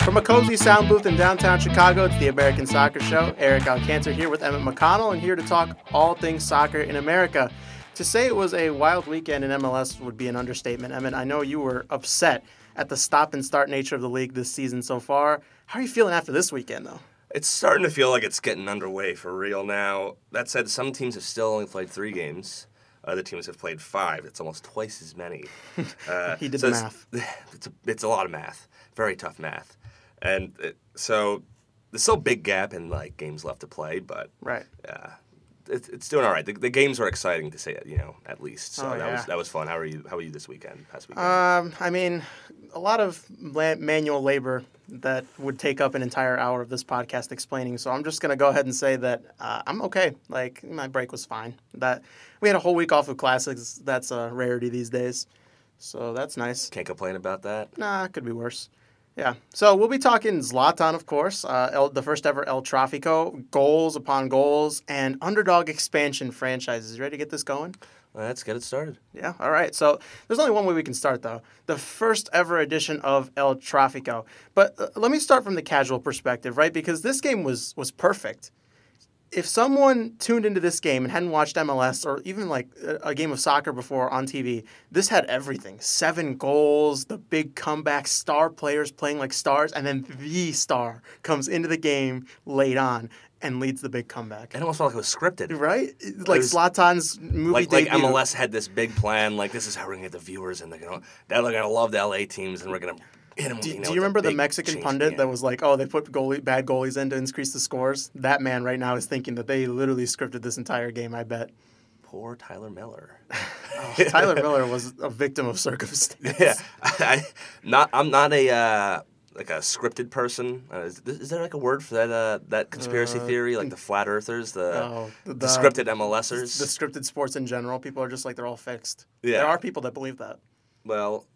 From a cozy sound booth in downtown Chicago, it's the American Soccer Show. Eric Alcantar here with Emmett McConnell, and here to talk all things soccer in America. To say it was a wild weekend in MLS would be an understatement. Emmett, I know you were upset at the stop and start nature of the league this season so far. How are you feeling after this weekend, though? It's starting to feel like it's getting underway for real now. That said, some teams have still only played three games. Other teams have played five. It's almost twice as many. Uh, he did so the math. It's, it's, a, it's a lot of math. Very tough math and it, so there's still a big gap in like games left to play, but right, yeah, it's, it's doing all right. The, the games are exciting to say it, you know, at least. So oh, that yeah. was that was fun. How are you? How are you this weekend? Past weekend? Um, I mean, a lot of la- manual labor that would take up an entire hour of this podcast explaining. So I'm just gonna go ahead and say that uh, I'm okay. Like my break was fine. That we had a whole week off of classics. That's a rarity these days. So that's nice. Can't complain about that. Nah, could be worse. Yeah. So we'll be talking Zlatan, of course, uh, El, the first ever El Trafico, goals upon goals, and underdog expansion franchises. You ready to get this going? Let's get it started. Yeah. All right. So there's only one way we can start, though. The first ever edition of El Trafico. But uh, let me start from the casual perspective, right? Because this game was was perfect if someone tuned into this game and hadn't watched MLS or even like a, game of soccer before on TV, this had everything. Seven goals, the big comeback, star players playing like stars, and then the star comes into the game late on and leads the big comeback. It almost felt like it was scripted. Right? Like was, Zlatan's movie like, debut. Like MLS had this big plan, like this is how we're gonna get the viewers and they're gonna they're gonna love the LA teams and we're gonna do, you do, you remember the Mexican pundit that was like, "Oh, they put goalie, bad goalies in to increase the scores"? That man right now is thinking that they literally scripted this entire game. I bet. Poor Tyler Miller. oh, Tyler Miller was a victim of circumstance. Yeah, I, not. I'm not a uh, like a scripted person. Uh, is, is, there like a word for that? Uh, that conspiracy uh, theory, like the flat earthers, the, oh, the, the, scripted MLSers, the scripted sports in general. People are just like they're all fixed. Yeah. There are people that believe that. Well,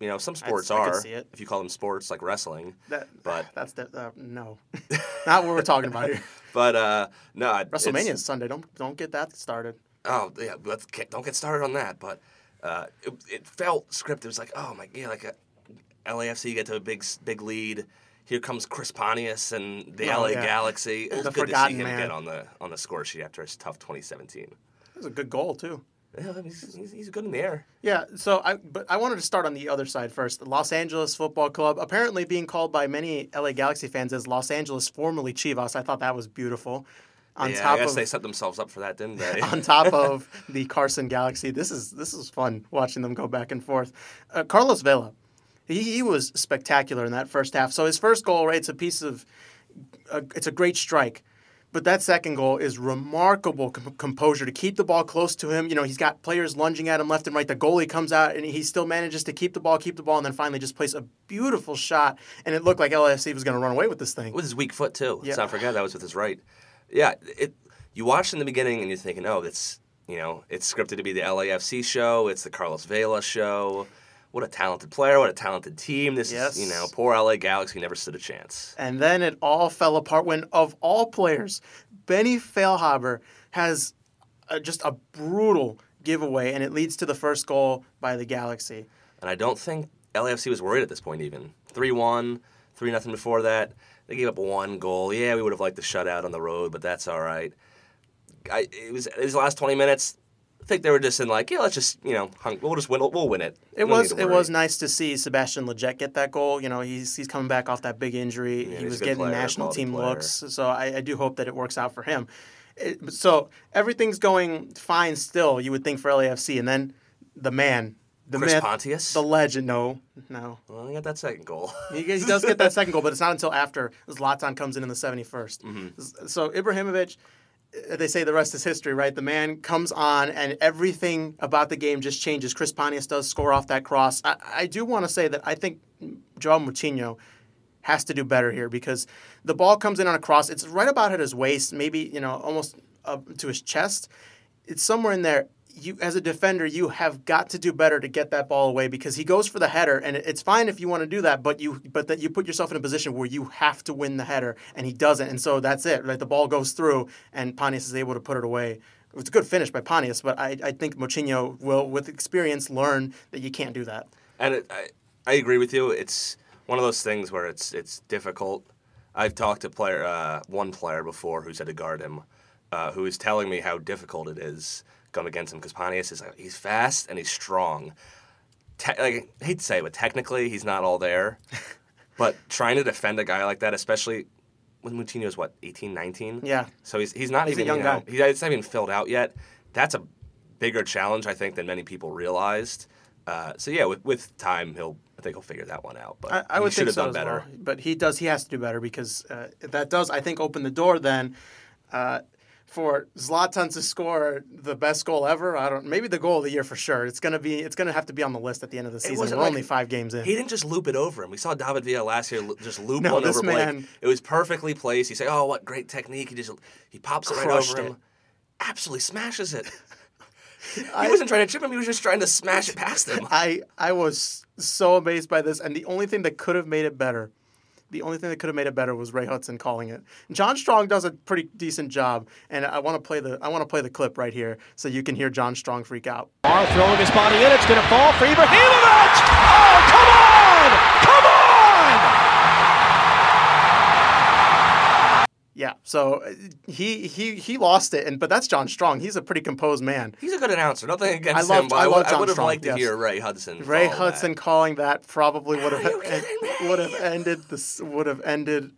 you know, some sports I'd, are. if you call them sports, like wrestling. That, but that's the, uh, no, not what we're talking about here. But uh, no, WrestleMania is Sunday. Don't don't get that started. Oh yeah, let's don't get started on that. But uh, it, it, felt scripted. It was like, oh my god, like a LAFC get to a big big lead. Here comes Chris Pontius and the oh, LA yeah. Galaxy. It was the good to see him man. get on the on the score sheet after his tough 2017. It was a good goal too. Yeah, he's, he's, he's good in the air. Yeah, so I but I wanted to start on the other side first. Los Angeles Football Club, apparently being called by many LA Galaxy fans as Los Angeles formerly Chivas. I thought that was beautiful. On yeah, top I guess of, they set themselves up for that, didn't they? on top of the Carson Galaxy, this is this is fun watching them go back and forth. Uh, Carlos Vela, he, he was spectacular in that first half. So his first goal, right? It's a piece of, uh, it's a great strike but that second goal is remarkable com- composure to keep the ball close to him. You know, he's got players lunging at him left and right. The goalie comes out and he still manages to keep the ball, keep the ball, and then finally just plays a beautiful shot. And it looked like LAFC was going to run away with this thing. With his weak foot too. Yeah. Let's not forget that was with his right. Yeah, it. You watched in the beginning and you're thinking, oh, it's you know, it's scripted to be the LAFC show. It's the Carlos Vela show what a talented player, what a talented team. This yes. is, you know, poor LA Galaxy never stood a chance. And then it all fell apart when, of all players, Benny Feilhaber has a, just a brutal giveaway, and it leads to the first goal by the Galaxy. And I don't think LAFC was worried at this point, even. 3 1, 3 nothing before that. They gave up one goal. Yeah, we would have liked the shutout on the road, but that's all right. I, it was his last 20 minutes. I think they were just in like, yeah, let's just you know, hung, we'll just win. We'll win it. It was it was nice to see Sebastian Lletget get that goal. You know, he's he's coming back off that big injury. Yeah, he was getting player, national team player. looks. So I, I, do hope that it works out for him. It, so everything's going fine still. You would think for LAFC, and then the man, the Chris myth, Pontius, the legend. No, no. Well, he got that second goal. he, he, does get that second goal, but it's not until after Zlatan comes in in the 71st. Mm-hmm. So Ibrahimovic they say the rest is history, right? The man comes on and everything about the game just changes. Chris Pontius does score off that cross. I, I do want to say that I think Joao Moutinho has to do better here because the ball comes in on a cross. It's right about at his waist, maybe, you know, almost up to his chest. It's somewhere in there you as a defender you have got to do better to get that ball away because he goes for the header and it's fine if you want to do that but you but that you put yourself in a position where you have to win the header and he doesn't and so that's it right the ball goes through and Pontius is able to put it away it's a good finish by Pontius, but I, I think Moutinho will, with experience, learn that you can't do that. And it, I, I agree with you. It's one of those things where it's it's difficult. I've talked to player uh, one player before who's had to guard him, uh, who is telling me how difficult it is going against him because Pontius is like he's fast and he's strong. Te- like, I hate to say it, but technically he's not all there. but trying to defend a guy like that, especially when Moutinho is what 18, 19? Yeah. So he's he's not He's a even young you know, guy. He's, not even filled out yet. That's a bigger challenge I think than many people realized. Uh, so yeah, with with time he'll I think he'll figure that one out. But I, I he would should think have so done better. well. But he does. He has to do better because uh, that does, I think, open the door then uh, for Zlatan to score the best goal ever. I don't. Maybe the goal of the year for sure. It's gonna be. It's gonna have to be on the list at the end of the season. We're like- only five games in. He didn't just loop it over him. We saw David Villa last year just loop No, one over Blake. man- It was perfectly placed. You say, "Oh, what great technique!" He just he pops it right over it. him. Absolutely smashes it. he I- wasn't trying to chip him. He was just trying to smash it past him. I I was so amazed by this, and the only thing that could have made it better, the only thing that could have made it better was Ray Hudson calling it. John Strong does a pretty decent job, and I want to play the I want to play the clip right here so you can hear John Strong freak out. Throwing his body in. It's going to fall for Ibrahimovic. Oh, Yeah, so uh, he he he lost it, and but that's John Strong. He's a pretty composed man. He's a good announcer. Nothing against I love- him, but I I, love would, I would have liked yes. to hear Ray Hudson. Ray Hudson that. calling that probably would have Are you kidding me? would have ended this would have ended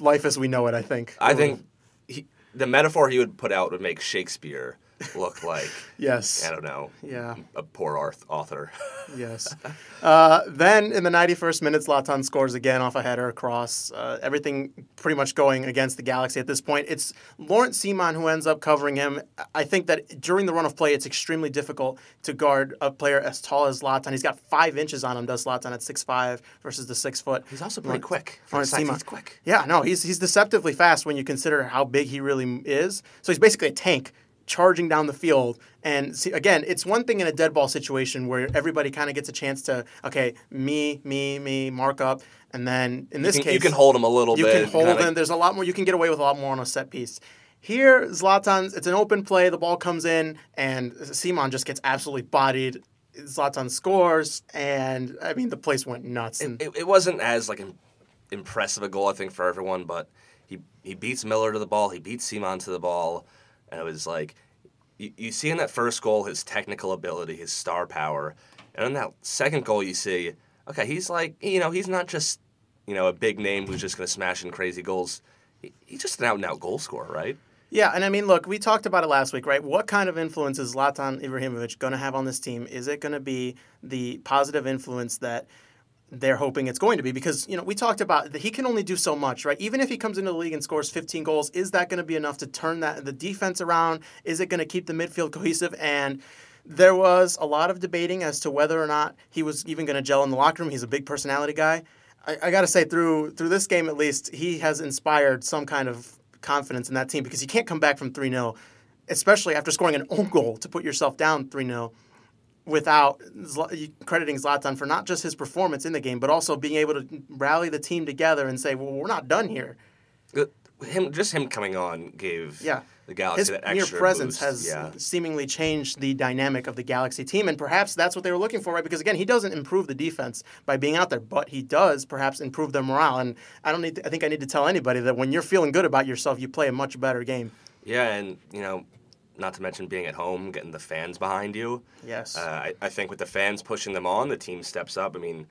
life as we know it. I think. I think he, the metaphor he would put out would make Shakespeare look like yes. I don't know Yeah. a poor author. Yes. Uh, then in the 91st minutes Zlatan scores again off a header across. Uh, everything pretty much going against the Galaxy at this point. It's Lawrence Ciman who ends up covering him. I think that during the run of play, it's extremely difficult to guard a player as tall as Zlatan. He's got five inches on him, does Zlatan at 6'5 versus the 6 foot. He's also pretty quick. Lawrence size, he's quick. Yeah, no, he's he's deceptively fast when you consider how big he really is. So he's basically a tank charging down the field. And see, again, it's one thing in a dead ball situation where everybody kind of gets a chance to okay, me, me, me, mark up, and then in this You can, case you can hold them a little you bit. can hold kinda- them. There's a lot more. You can get away with a lot more on a set piece. Here, Zlatan's. It's an open play. The ball comes in, and Ciman just gets absolutely bodied. Zlatan scores, and I mean the place went nuts. And it, it wasn't as like im- impressive a goal I think for everyone, but he he beats Miller to the ball, he beats Ciman to the ball, and it was like you, you see in that first goal his technical ability, his star power, and in that second goal you see okay he's like you know he's not just you know a big name who's just going to smash in crazy goals. He, he's just an out and out goal scorer, right? Yeah, and I mean, look, we talked about it last week, right? What kind of influence is Zlatan Ibrahimovic going to have on this team? Is it going to be the positive influence that they're hoping it's going to be? Because you know, we talked about that he can only do so much, right? Even if he comes into the league and scores 15 goals, is that going to be enough to turn that the defense around? Is it going to keep the midfield cohesive? And there was a lot of debating as to whether or not he was even going to gel in the locker room. He's a big personality guy. I, I got to say, through through this game at least, he has inspired some kind of confidence in that team because you can't come back from 3 0, especially after scoring an own goal to put yourself down 3 0 without crediting Zlatan for not just his performance in the game, but also being able to rally the team together and say, well, we're not done here. Him just him coming on gave Yeah. the Galaxy His that mere extra presence boost. has yeah. seemingly changed the dynamic of the Galaxy team, and perhaps that's what they were looking for, right? Because again, he doesn't improve the defense by being out there, but he does perhaps improve their morale. And I don't need. To, I think I need to tell anybody that when you're feeling good about yourself, you play a much better game. Yeah, and you know, not to mention being at home, getting the fans behind you. Yes. Uh, I, I think with the fans pushing them on, the team steps up. I mean,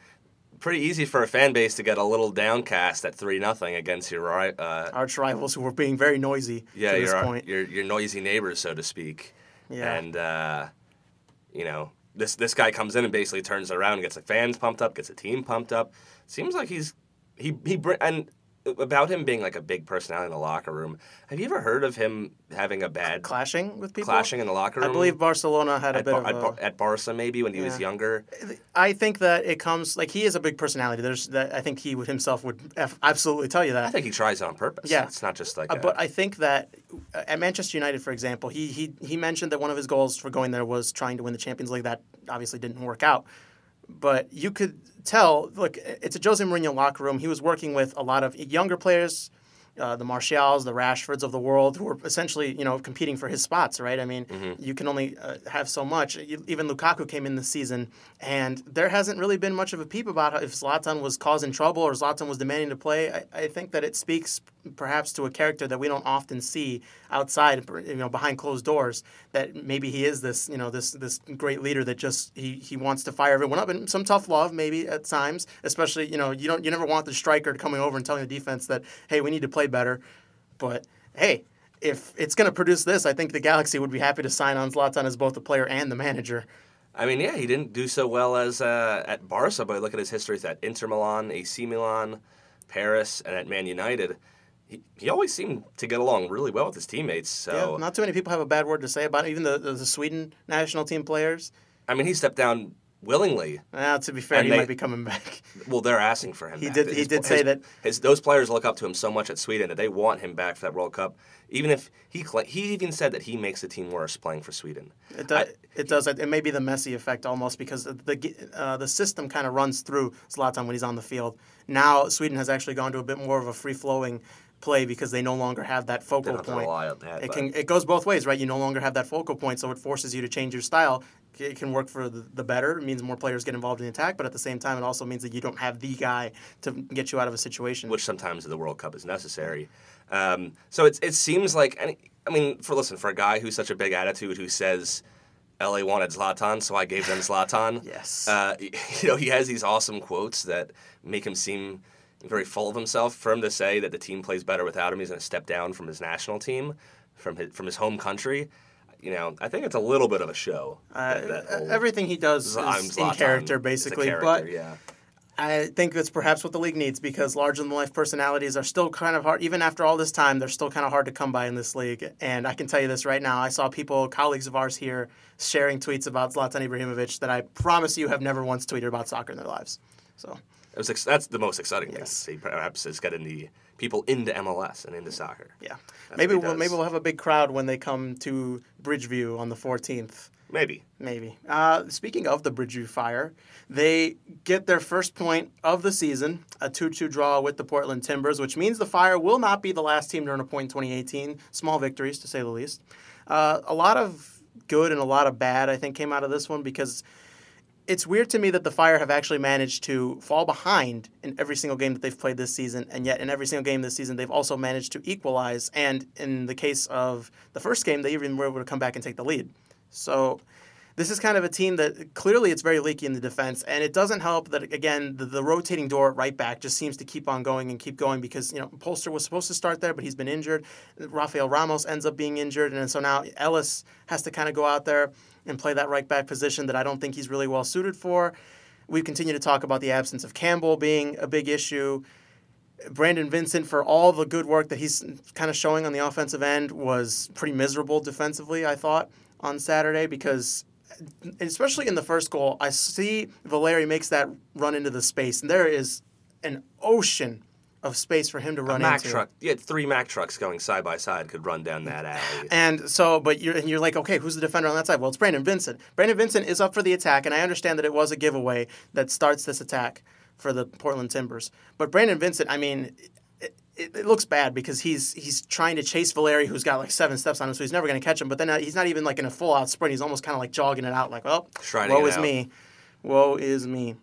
pretty easy for a fan base to get a little downcast at three nothing against your uh, Arch rivals who were being very noisy yeah to this your, point. your your noisy neighbors, so to speak. Yeah. And uh, you know, this this guy comes in and basically turns it around, and gets the fans pumped up, gets the team pumped up. Seems like he's he he br- and about him being like a big personality in the locker room. Have you ever heard of him having a bad Clashing with people. clashing in the locker room? I believe Barcelona had a at, bit Bar- of at, a, Bar- at Barca maybe when he was younger. I think that it comes like he is a big personality. There's that I think he would himself would absolutely tell you that. I think he tries it on purpose. Yeah. it's not just like. Uh, a- but I think that uh, at Manchester United, for example, he, he he mentioned that one of his goals for going there was trying to win the Champions League. That obviously didn't work out. But you could tell, look, it's a Jose Mourinho locker room. He was working with a lot of younger players, uh, the Martials, the Rashfords of the world, who are essentially you know competing for his spots, right? I mean, you can only uh, have so much. You, even Lukaku came in this season, and there hasn't really been much of a peep about how, if Zlatan was causing trouble or Zlatan was demanding to play. I, I think that it speaks perhaps to a character that we don't often see outside, you know, behind closed doors. That maybe he is this, you know, this this great leader that just he, he wants to fire everyone up and some tough love maybe at times. Especially, you know, you don't you never want the striker coming over and telling the defense that hey, we need to play better. But hey, if it's going to produce this, I think the Galaxy would be happy to sign on Zlatan as both the player and the manager. I mean, yeah, he didn't do so well as uh, at Barca, but look at his history at Inter Milan, AC Milan, Paris, and at Man United. He, he always seemed to get along really well with his teammates. So yeah, not too many people have a bad word to say about it. Even the, the, the Sweden national team players. I mean, he stepped down willingly. Uh, to be fair, And he they- might be coming back. Well, they're asking for him. He back. did- he His- did say his- that- his, those players look up to him so much at Sweden that they want him back for that World Cup. Even if he he even said that he makes the team worse playing for Sweden. It does. it does. It may be the Messi effect almost because the uh, the system kind of runs through Zlatan when he's on the field. Now Sweden has actually gone to a bit more of a free flowing play because they no longer have that focal don't have to point. that. It but- can it goes both ways, right? You no longer have that focal point, so it forces you to change your style. It can work for the, the better. It means more players get involved in the attack, but at the same time, it also means that you don't have the guy to get you out of a situation. which sometimes in the World Cup is necessary. Um, so it, it seems like, any, I mean, for listen, for a guy who's such a big attitude who says, LA wanted Zlatan, so I gave them Zlatan. Yes. Uh, you know, he has these awesome quotes that make him seem very full of himself. For him to say that the team plays better without him, he's going to step down from his national team, from his, from his home country. You know, I think it's a little bit of a show. uh, that- that whole- everything he does is in character, basically. character, but yeah. I think that's perhaps what the league needs because larger than life personalities are still kind of hard, even after all this time, they're still kind of hard to come by in this league. And I can tell you this right now I saw people, colleagues of ours here, sharing tweets about Zlatan Ibrahimovic that I promise you have never once tweeted about soccer in their lives. So, was ex- that's the most exciting thing to Yes. Perhaps is getting the people into MLS and into soccer. yeah. That's maybe we'll, maybe we'll have a big crowd when they come to Bridgeview on the 14th. Maybe. Maybe. Uh, speaking of the Bridgeview Fire, they get their first point of the season, a 2 2 draw with the Portland Timbers, which means the Fire will not be the last team to earn a point in 2018. Small victories, to say the least. Uh, a lot of good and a lot of bad, I think, came out of this one because it's weird to me that the Fire have actually managed to fall behind in every single game that they've played this season, and yet in every single game this season, they've also managed to equalize. And in the case of the first game, they even were able to come back and take the lead. So this is kind of a team that clearly it's very leaky in the defense, and it doesn't help that again the, the rotating door at right back just seems to keep on going and keep going because you know Polster was supposed to start there, but he's been injured. Rafael Ramos ends up being injured, and so now Ellis has to kind of go out there and play that right back position that I don't think he's really well suited for. We continue to talk about the absence of Campbell being a big issue. Brandon Vincent, for all the good work that he's kind of showing on the offensive end, was pretty miserable defensively, I thought, on Saturday because, especially in the first goal, I see Valeri makes that run into the space, and there is an ocean of space for him to run Mack into. truck. You had three Mack trucks going side by side could run down that alley. And so, but you're, and you're like, okay, who's the defender on that side? Well, it's Brandon Vincent. Brandon Vincent is up for the attack, and I understand that it was a giveaway that starts this attack for the Portland Timbers. But Brandon Vincent, I mean, it, it, looks bad because he's he's trying to chase Valeri, who's got like seven steps on him, so he's never going to catch him. But then uh, he's not even like in a full out sprint. He's almost kind of like jogging it out, like, well, Striding woe is out. me, woe is me.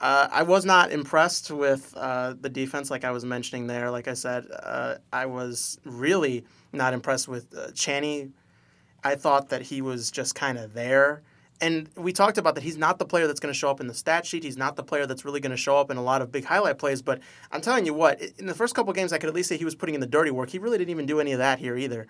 Uh, I was not impressed with uh, the defense, like I was mentioning there. Like I said, uh, I was really not impressed with uh, Tchani. I thought that he was just kind of there. And we talked about that he's not the player that's going to show up in the stat sheet. He's not the player that's really going to show up in a lot of big highlight plays. But I'm telling you what, in the first couple games, I could at least say he was putting in the dirty work. He really didn't even do any of that here either.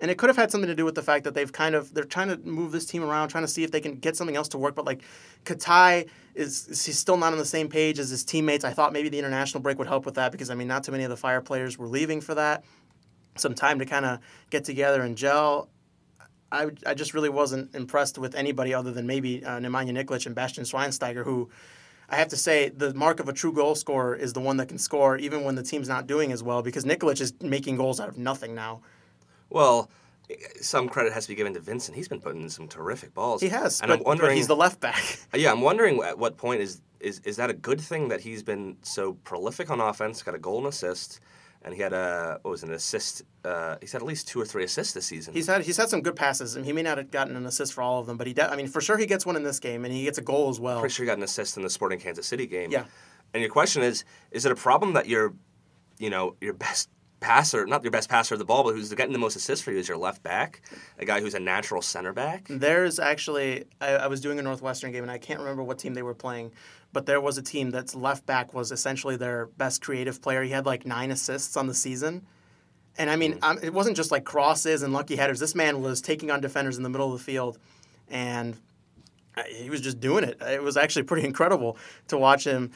And it could have had something to do with the fact that they've kind of they're trying to move this team around, trying to see if they can get something else to work. But like Katai is, is he's still not on the same page as his teammates. I thought maybe the international break would help with that because I mean not too many of the fire players were leaving for that. Some time to kind of get together and gel. I, I just really wasn't impressed with anybody other than maybe uh, Nemanja Nikolic and Bastian Schweinsteiger, who I have to say the mark of a true goal scorer is the one that can score even when the team's not doing as well because Nikolic is making goals out of nothing now. Well, some credit has to be given to Vincent. He's been putting in some terrific balls. He has, and but, I'm wondering. he's the left back. yeah, I'm wondering at what point is is is that a good thing that he's been so prolific on offense, got a goal and assist, and he had a what was it, an assist. Uh, he's had at least two or three assists this season. He's had he's had some good passes, and he may not have gotten an assist for all of them, but he de- I mean for sure he gets one in this game, and he gets a goal as well. pretty sure he got an assist in the Sporting Kansas City game. Yeah. And your question is: Is it a problem that your, you know, your best passer, not your best passer of the ball, but who's getting the most assists for you is your left back, a guy who's a natural center back? There's actually I, I was doing a Northwestern game, and I can't remember what team they were playing, but there was a team that's left back was essentially their best creative player. He had like nine assists on the season. And I mean, um, it wasn't just like crosses and lucky headers. This man was taking on defenders in the middle of the field, and uh, he was just doing it. It was actually pretty incredible to watch him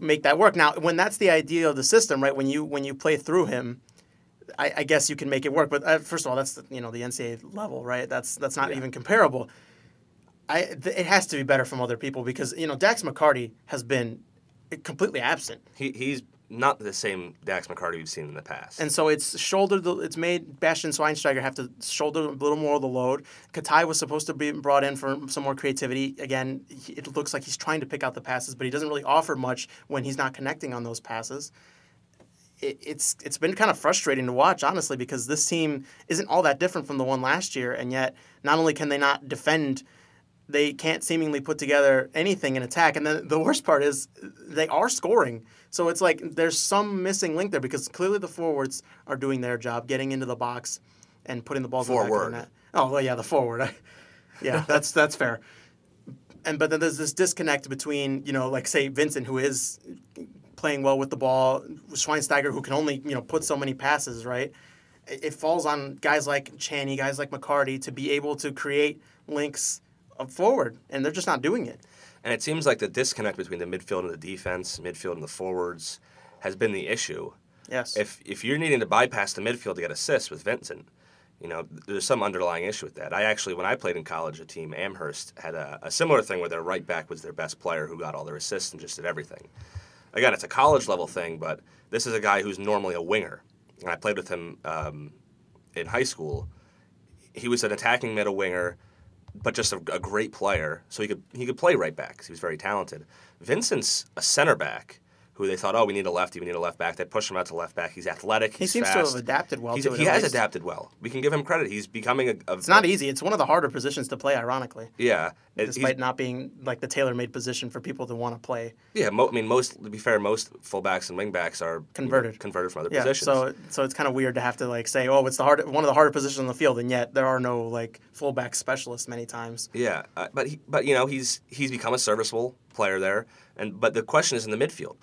make that work. Now, when that's the idea of the system, right? When you when you play through him, I, I guess you can make it work. But uh, first of all, that's you know the NCAA level, right? That's that's not Yeah. even comparable. I th- it has to be better from other people because you know Dax McCarty has been completely absent. He, he's not the same Dax McCarty we've seen in the past. And so it's shouldered. The, it's made Bastian Schweinsteiger have to shoulder a little more of the load. Katai was supposed to be brought in for some more creativity. Again, it looks like he's trying to pick out the passes, but he doesn't really offer much when he's not connecting on those passes. It, it's it's been kind of frustrating to watch, honestly, because this team isn't all that different from the one last year, and yet not only can they not defend. They can't seemingly put together anything in attack, and then the worst part is they are scoring. So it's like there's some missing link there because clearly the forwards are doing their job, getting into the box and putting the ball in the Forward. the net. Oh well, yeah, the forward. yeah, that's that's fair. And but then there's this disconnect between you know, like say Vincent, who is playing well with the ball, Schweinsteiger, who can only you know put so many passes, right? It, falls on guys like Tchani, guys like McCarty to be able to create links forward, and they're just not doing it. And it seems like the disconnect between the midfield and the defense, midfield and the forwards, has been the issue. Yes. If if you're needing to bypass the midfield to get assists with Vincent, you know there's some underlying issue with that. I actually, when I played in college, a team Amherst had a, a similar thing where their right back was their best player who got all their assists and just did everything. Again, it's a college level thing, but this is a guy who's normally a winger, and I played with him um, in high school. He was an attacking middle winger but just a, a great player. So he could he could play right back he was very talented. Vincent's a center back who they thought, oh, we need a lefty, we need a left back. They pushed him out to left back. He's athletic. he He's seems to have adapted well He's- to it. he has least. adapted well. We can give him credit. He's becoming a. a It's not easy. It's one of the harder positions to play, ironically, Yeah, It- despite not being like the tailor-made position for people to want to play. yeah. Mo, I mean, most to be fair, most fullbacks and wingbacks are Converted. converted from other Yeah, positions. so so it's kind of weird to have to like say, oh, it's the hard one of the harder positions on the field, and yet there are no like fullback specialists many times. Yeah, uh, but he, but you know he's he's become a serviceable player there, and but the question is in the midfield.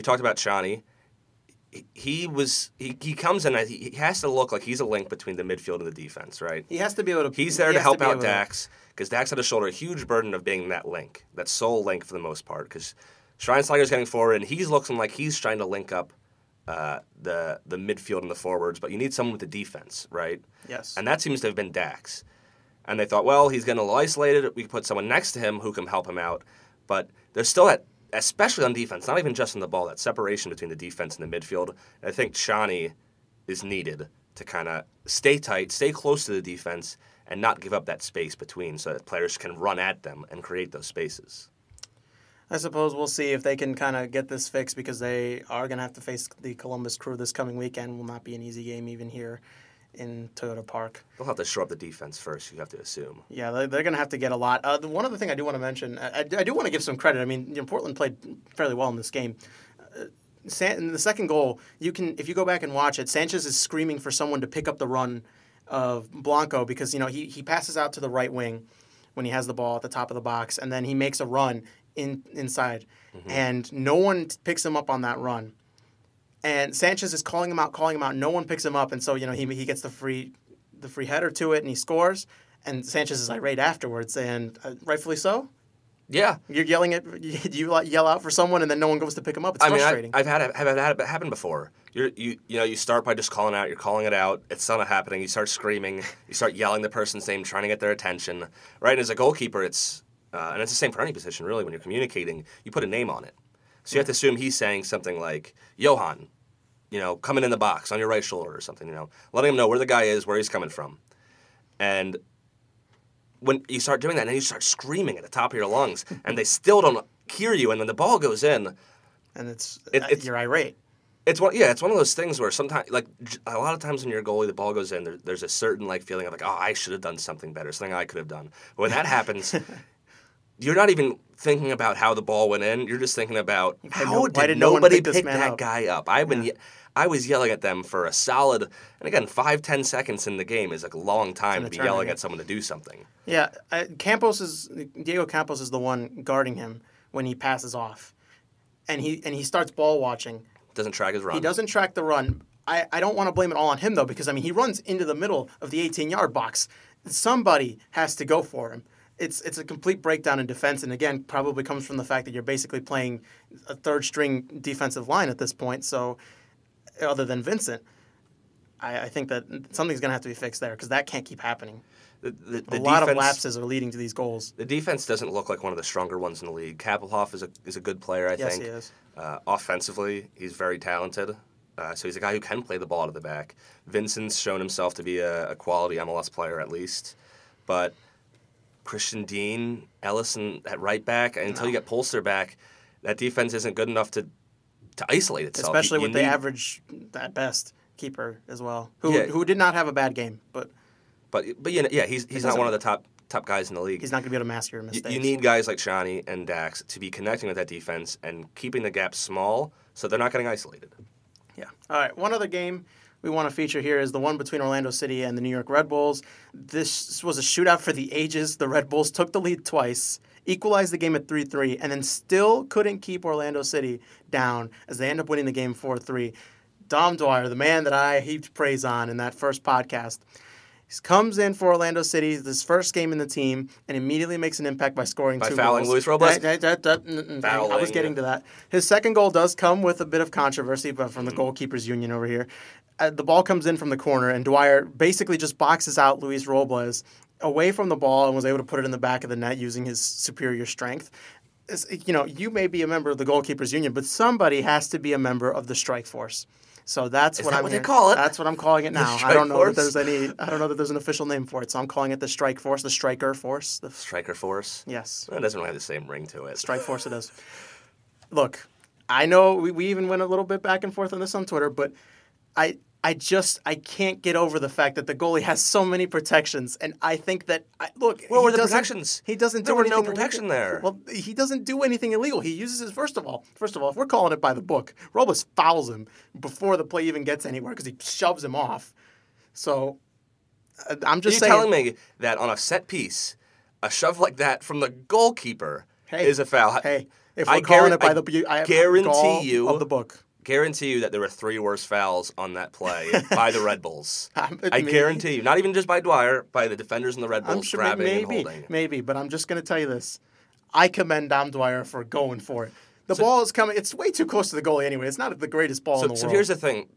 We talked about Tchani. He, was he, he comes in. He, has to look like he's a link between the midfield and the defense, right? He has to be able to. He's there he to help be out Dax because Dax had to shoulder a huge burden of being that link, that sole link for the most part. Because Schweinsteiger's getting forward and he's looking like he's trying to link up uh, the the midfield and the forwards, but you need someone with the defense, right? Yes. And that seems to have been Dax. And they thought, well, he's getting a little isolated. We can put someone next to him who can help him out. But there's still that, especially on defense, not even just on the ball, that separation between the defense and the midfield. I think Tchani is needed to kind of stay tight, stay close to the defense, and not give up that space between so that players can run at them and create those spaces. I suppose we'll see if they can kind of get this fixed because they are going to have to face the Columbus Crew this coming weekend. Will not be an easy game even here in Toyota Park. They'll have to shore up the defense first, you have to assume. Yeah, they- they're going to have to get a lot. Uh, the one other thing I do want to mention, I, I do- want to give some credit. I mean, you know, Portland played fairly well in this game. Uh, San, in the second goal, you can if you go back and watch it, Sanchez is screaming for someone to pick up the run of Blanco because you know he, he passes out to the right wing when he has the ball at the top of the box, and then he makes a run in inside, and no one picks him up on that run. And Sanchez is calling him out, calling him out. No one picks him up, and so you know he he gets the free the free header to it, and he scores. And Sanchez is irate afterwards, and uh, rightfully so. Yeah. You're yelling at you like, yell out for someone, and then no one goes to pick him up. It's I mean, frustrating. I, I've had it, have had it happen before. You're, you you know you start by just calling out. You're calling it out. It's not happening. You start screaming. You start yelling the person's name, trying to get their attention. Right. And as a goalkeeper, it's uh, and it's the same for any position really. When you're communicating, you put a name on it. So you have to assume he's saying something like Johan, you know, coming in the box on your right shoulder or something. You know, letting him know where the guy is, where he's coming from, and when you start doing that, and you start screaming at the top of your lungs, and they still don't hear you, and then the ball goes in. and it's, It- uh, it's- you're irate. It's one, yeah. It's one of those things where sometimes, like a lot of times when you're a goalie, the ball goes in. There, there's a certain like feeling of like, oh, I should have done something better, something I could have done. But when that happens, you're not even thinking about how the ball went in. You're just thinking about how no- why did did no nobody pick pick that up? guy up? I've been, ye- I was yelling at them for a solid, and again, five ten seconds in the game is like a long time to be yelling at someone to do something. Yeah, uh, Campos is Diego Campos is the one guarding him when he passes off, and he and he starts ball watching. Doesn't track his run. He doesn't track the run. I, I don't want to blame it all on him though because I mean he runs into the middle of the 18 yard box. Somebody has to go for him. It's it's a complete breakdown in defense, and again probably comes from the fact that you're basically playing a third string defensive line at this point. So other than Vincent, I, I think that something's going to have to be fixed there because that can't keep happening. The, the, A the lot of lapses are leading to these goals. The defense doesn't look like one of the stronger ones in the league. Kappelhof is a is a good player, I Yes, think. he is. Uh, offensively, he's very talented. Uh, so he's a guy who can play the ball out of the back. Vincent's shown himself to be a, a quality MLS player at least, but Christian Dean, Ellison at right back, and until you get Polster back, that defense isn't good enough to to isolate itself. Especially you with the average at best keeper as well, who Yeah. who did not have a bad game, but But but you know, yeah, he's he's not one of the top top guys in the league. he's not going to be able to mask your You, mistakes. you need guys like Tchani and Dax to be connecting with that defense and keeping the gap small so they're not getting isolated. Yeah. All right. One other game we want to feature here is the one between Orlando City and the New York Red Bulls. This was a shootout for the ages. The Red Bulls took the lead twice, equalized the game at 3 3, and then still couldn't keep Orlando City down as they end up winning the game 4 3. Dom Dwyer, the man that I heaped praise on in that first podcast, he comes in for Orlando City, this first game in the team, and immediately makes an impact by scoring By two fouling goals. Luis Robles? That- that- mm, mm, I was Fouling. getting to that. His second goal does come with a bit of controversy, but from the Mm-hmm. goalkeepers union over here. Uh, the ball comes in from the corner, and Dwyer basically just boxes out Luis Robles away from the ball and was able to put it in the back of the net using his superior strength. It's- you know, you may be a member of the goalkeepers union, but somebody has to be a member of the strike force. So that's Is what that I'm what they call it? That's what I'm calling it now. I don't know force? that there's any. I don't know that there's an official name for it. So I'm calling it the strike force, the striker force. The, Striker force. yes, it doesn't really have the same ring to it. Strike Force it is. Look, I know we, we even went a little bit back and forth on this on Twitter, but I I just I can't get over the fact that the goalie has so many protections, and I think that I, look. He were the protections? He doesn't There do were no protection illegal. there. Well, he doesn't do anything illegal. He uses his first of all. First of all, if we're calling it by the book, Robles fouls him before the play even gets anywhere because he shoves him off. So uh, I'm Are just you saying. telling me that on a set piece, a shove like that from the goalkeeper Hey, is a foul? Hey, if I we're calling guaran- it by I the I guarantee you of the book. Guarantee you that there were three worse fouls on that play by the Red Bulls. I guarantee you, not even just by Dwyer, by the defenders and the Red Bulls I'm sure grabbing maybe, and holding. maybe, but I'm just going to tell you this. I commend Dom Dwyer for going for it. The ball is coming. It's way too close to the goalie anyway. It's not the greatest ball in the so world. So here's the thing.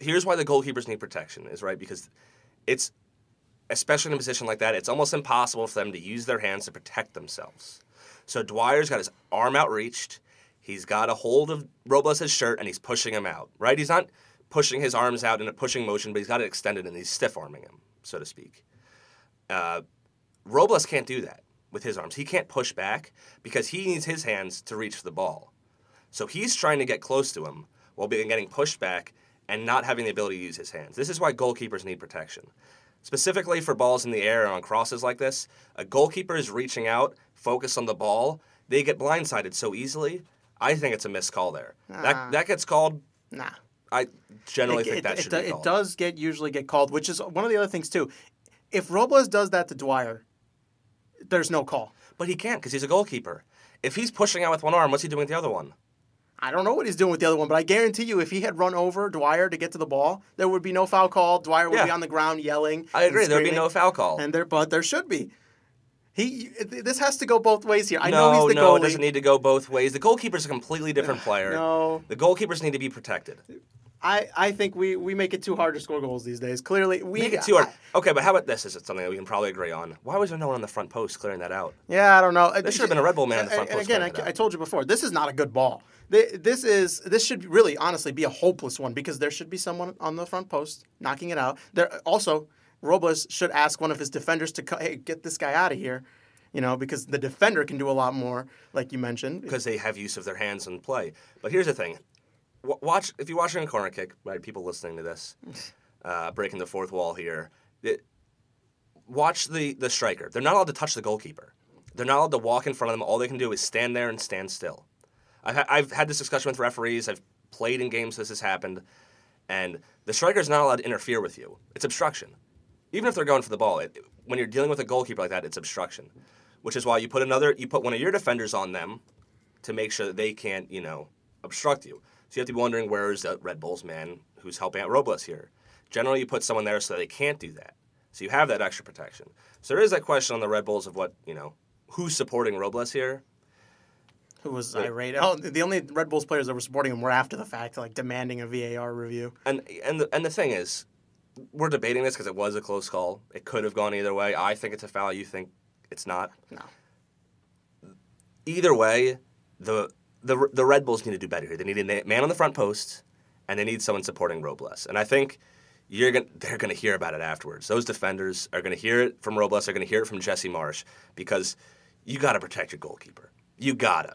Here's why the goalkeepers need protection is right because it's especially in a position like that, it's almost impossible for them to use their hands to protect themselves. So Dwyer's got his arm outreached. He's got a hold of Robles' shirt and he's pushing him out. Right? He's not pushing his arms out in a pushing motion, but he's got it extended and he's stiff arming him, so to speak. Uh, Robles can't do that with his arms. He can't push back because he needs his hands to reach the ball. So he's trying to get close to him while being getting pushed back and not having the ability to use his hands. This is why goalkeepers need protection. Specifically for balls in the air and on crosses like this, a goalkeeper is reaching out, focused on the ball. They get blindsided so easily. I think it's a missed call there. That that gets called. nah. I generally It, think it, that it, should be it does get usually get called, which is one of the other things too. If Robles does that to Dwyer, there's no call. But he can't because he's a goalkeeper. If he's pushing out with one arm, what's he doing with the other one? I don't know what he's doing with the other one, but I guarantee you, if he had run over Dwyer to get to the ball, there would be no foul call. Dwyer would Yeah. be on the ground yelling. I agree. There would be no foul call. And there, but there should be. He, this has to go both ways here. I no, know he's the no, goalie. it doesn't need to go both ways. The goalkeeper's a completely different player. No. The goalkeepers need to be protected. I, I think we, we make it too hard to score goals these days. Clearly, we Make it too hard. Okay, but how about this? Is it something that we can probably agree on? Why was there no one on the front post clearing that out? Yeah, I don't know. Uh, there should have been a Red Bull man on the front And post again, I. I told you before, this is not a good ball. This is this should really, honestly, be a hopeless one because there should be someone on the front post knocking it out. There also, Robles should ask one of his defenders to hey, get this guy out of here. You know, because the defender can do a lot more, like you mentioned. because they have use of their hands in play. But here's the thing: watch if you're watching a corner kick, right? People listening to this, uh, breaking the fourth wall here. It, watch the the striker. They're not allowed to touch the goalkeeper. They're not allowed to walk in front of them. All they can do is stand there and stand still. I've ha- I've had this discussion with referees. I've played in games this has happened, and the striker's not allowed to interfere with you. It's obstruction. Even if they're going for the ball, it, when you're dealing with a goalkeeper like that, it's obstruction. Which is why you put another, you put one of your defenders on them to make sure that they can't, you know, obstruct you. So you have to be wondering where is the Red Bulls man who's helping out Robles here. Generally, you put someone there so they can't do that. So you have that extra protection. So there is that question on the Red Bulls of what you know, who's supporting Robles here. Who was irate? Oh, the only Red Bulls players that were supporting him were after the fact, like demanding a VAR review. And and the, and the thing is, we're debating this because it was a close call. It could have gone either way. I think it's a foul. You think it's not. No. Either way, the the the Red Bulls need to do better here. They need a man on the front post, and they need someone supporting Robles. And I think you're gonna they're gonna hear about it afterwards. Those defenders are gonna hear it from Robles. They're gonna hear it from Jesse Marsch because you got to protect your goalkeeper. You gotta.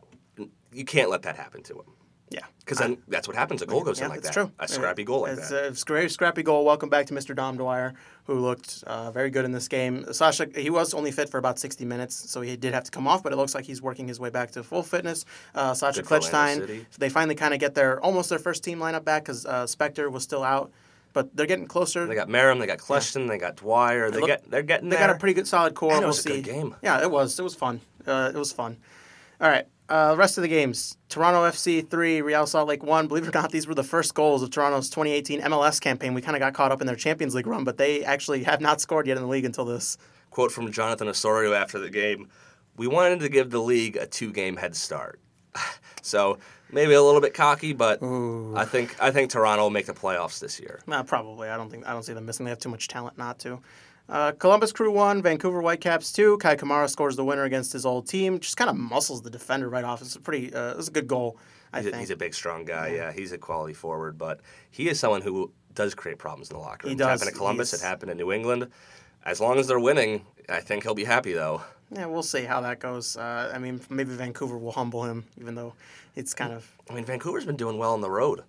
You can't let that happen to him. Yeah. Because then that's what happens. A goal goes Yeah, in like it's that. true. A scrappy goal like it's that. a scra- scrappy goal. Welcome back to Mr. Dom Dwyer, who looked uh, very good in this game. Sacha, he was only fit for about 60 minutes, so he did have to come off, but it looks like he's working his way back to full fitness. Uh, Sacha Good for Orlando Kljestan, City. they finally kind of get their almost their first team lineup back because uh, Spector was still out, but they're getting closer. They got Meram, they got Kljestan, they got Dwyer. They look- get they're getting They there. got a pretty good solid core. And it we'll a see. good game. Yeah, it was. It was fun. Uh, it was fun. All right. Uh, rest of the games: Toronto FC three, Real Salt Lake one. Believe it or not, these were the first goals of Toronto's 2018 MLS campaign. We kind of got caught up in their Champions League run, but they actually have not scored yet in the league until this. quote from Jonathan Osorio after the game. We wanted to give the league a two-game head start. so maybe a little bit cocky, but I think I think Toronto will make the playoffs this year. Uh, probably. I don't think. I don't see them missing. They have too much talent not to. Uh, Columbus Crew one, Vancouver Whitecaps two. Kei Kamara scores the winner against his old team. Just kind of muscles the defender right off. It's a pretty. Uh, it's a good goal. I He's a, think he's a big, strong guy. Yeah. he's a quality forward, but he is someone who does create problems in the locker room. He It does. happened at Columbus. He's- It happened in New England. As long as they're winning, I think he'll be happy though. Yeah, we'll see how that goes. Uh, I mean, maybe Vancouver will humble him, even though it's kind of. I mean, Vancouver's been doing well on the road.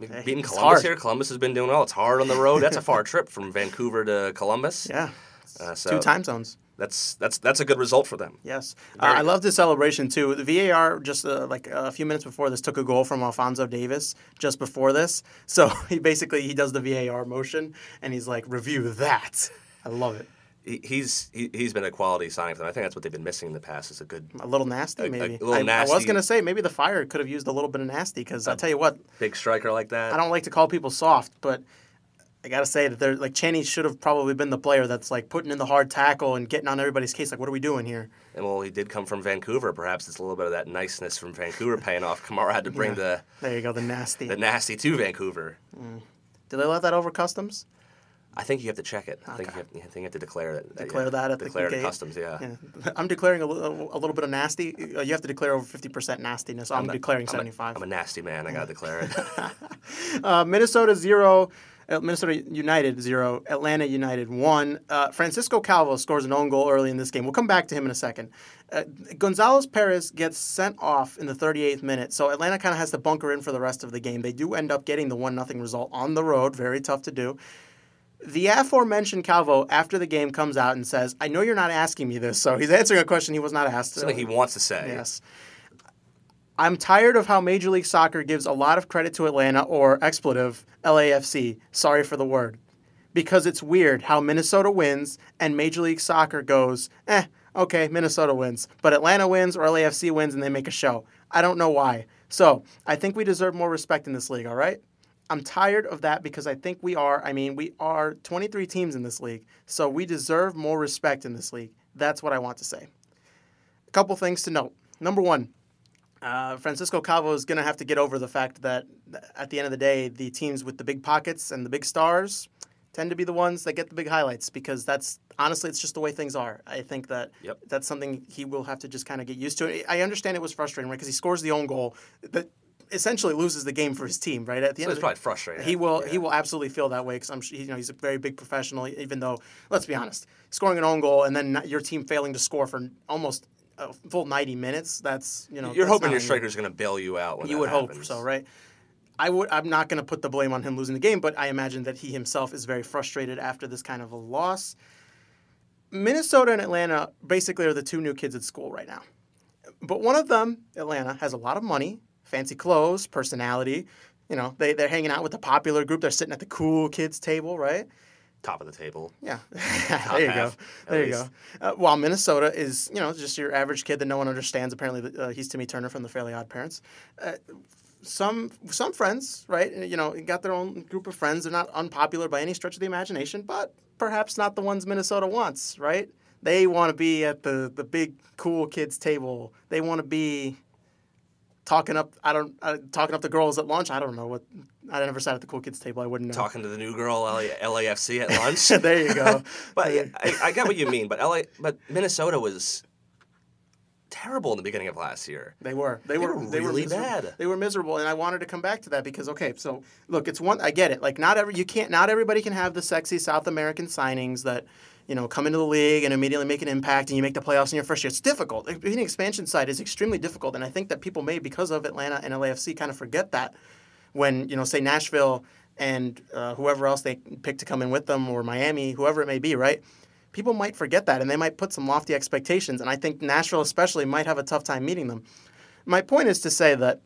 Beating Columbus hard. here, Columbus has been doing well. It's hard on the road. That's a far trip from Vancouver to Columbus. Yeah. Uh, so Two time zones. That's that's that's a good result for them. Yes, uh, I love the celebration too. The VAR just uh, like a few minutes before this took a goal from Alphonso Davies just before this. So he basically he does the VAR motion and he's like review that. I love it. He, he's he, he's been a quality signing for them. I think that's what they've been missing in the past is a good A little nasty, A- a maybe. little I, I was gonna say maybe the Fire could have used a little bit of nasty because I tell you what, big striker like that. I don't like to call people soft, but I gotta say that they're like Tchani should have probably been the player that's like putting in the hard tackle and getting on everybody's case. Like, what are we doing here? And well, he did come from Vancouver. Perhaps it's a little bit of that niceness from Vancouver paying off. Kamara had to bring the There you go, the nasty. the nasty to Vancouver. Mm. Did they let that over customs? I think you have to check it. I think you have, I think you have to declare that. Declare yeah, that at declare the it gate. at customs. Yeah. Yeah, I'm declaring a, a little bit of nasty. Uh, You have to declare over 50% nastiness. I'm, not- declaring I'm a- 75. I'm a nasty man. I gotta declare it. Uh, Minnesota zero, uh, Minnesota United zero, Atlanta United one. Uh, Francisco Calvo scores an own goal early in this game. We'll come back to him in a second. Uh, Gonzalez Pirez gets sent off in the 38th minute, so Atlanta kind of has to bunker in for the rest of the game. They do end up getting the one nothing result on the road. Very tough to do. The aforementioned Calvo after the game comes out and says, "I know you're not asking me this," so he's answering a question he was not asked. Something he wants to say. Yes. I'm tired of how Major League Soccer gives a lot of credit to Atlanta or expletive LAFC. Sorry for the word. Because it's weird how Minnesota wins and Major League Soccer goes, eh, okay, Minnesota wins. But Atlanta wins or LAFC wins and they make a show. I don't know why. So I think we deserve more respect in this league, all right? I'm tired of that because I think we are, I mean, we are 23 teams in this league. So we deserve more respect in this league. That's what I want to say. A couple things to note. Number one, uh, Francisco Calvo is going to have to get over the fact that at the end of the day, the teams with the big pockets and the big stars tend to be the ones that get the big highlights because that's honestly, it's just the way things are. I think that Yep. that's something he will have to just kind of get used to. I understand it was frustrating, right? Because he scores the own goal that essentially loses the game for his team, right? At the So end it's probably frustrating. he will Yeah. he will absolutely feel that way because I'm sure you know he's a very big professional. Even though, let's be honest, scoring an own goal and then your team failing to score for almost a full 90 minutes. That's you know You're hoping your striker's going to bail you out when You would hope so, right? I would. I'm not going to put the blame on him losing the game, but I imagine that he himself is very frustrated after this kind of a loss. Minnesota and Atlanta basically are the two new kids at school right now. But one of them, Atlanta, has a lot of money, fancy clothes, personality. You know, they, they're hanging out with the popular group. They're sitting at the cool kids table, right? Top of the table. Yeah. there you go. half, at There you least. go. Uh, while Minnesota is, you know, just your average kid that no one understands. Apparently, uh, he's Timmy Turner from the Fairly Odd Parents. Uh, some some friends, right? You know, got their own group of friends. They're not unpopular by any stretch of the imagination, but perhaps not the ones Minnesota wants, right? They want to be at the the big cool kids table. They want to be talking up. I don't uh, talking up the girls at lunch. I don't know what. I never sat at the cool kids table. I wouldn't know. Talking to the new girl, LA, LAFC at lunch. there you go. But yeah, I, I get what you mean. But LA, but Minnesota was terrible in the beginning of last year. They were. They, were, were They were really miserable. bad. They were miserable, and I wanted to come back to that because okay, so look, it's one. I get it. Like not every you can't. Not everybody can have the sexy South American signings that you know come into the league and immediately make an impact, and you make the playoffs in your first year. It's difficult. Being an expansion side is extremely difficult, and I think that people may because of Atlanta and LAFC kind of forget that when you know say Nashville and uh, whoever else they pick to come in with them or Miami, whoever it may be, right? People might forget that and they might put some lofty expectations, and I think Nashville especially might have a tough time meeting them. My point is to say that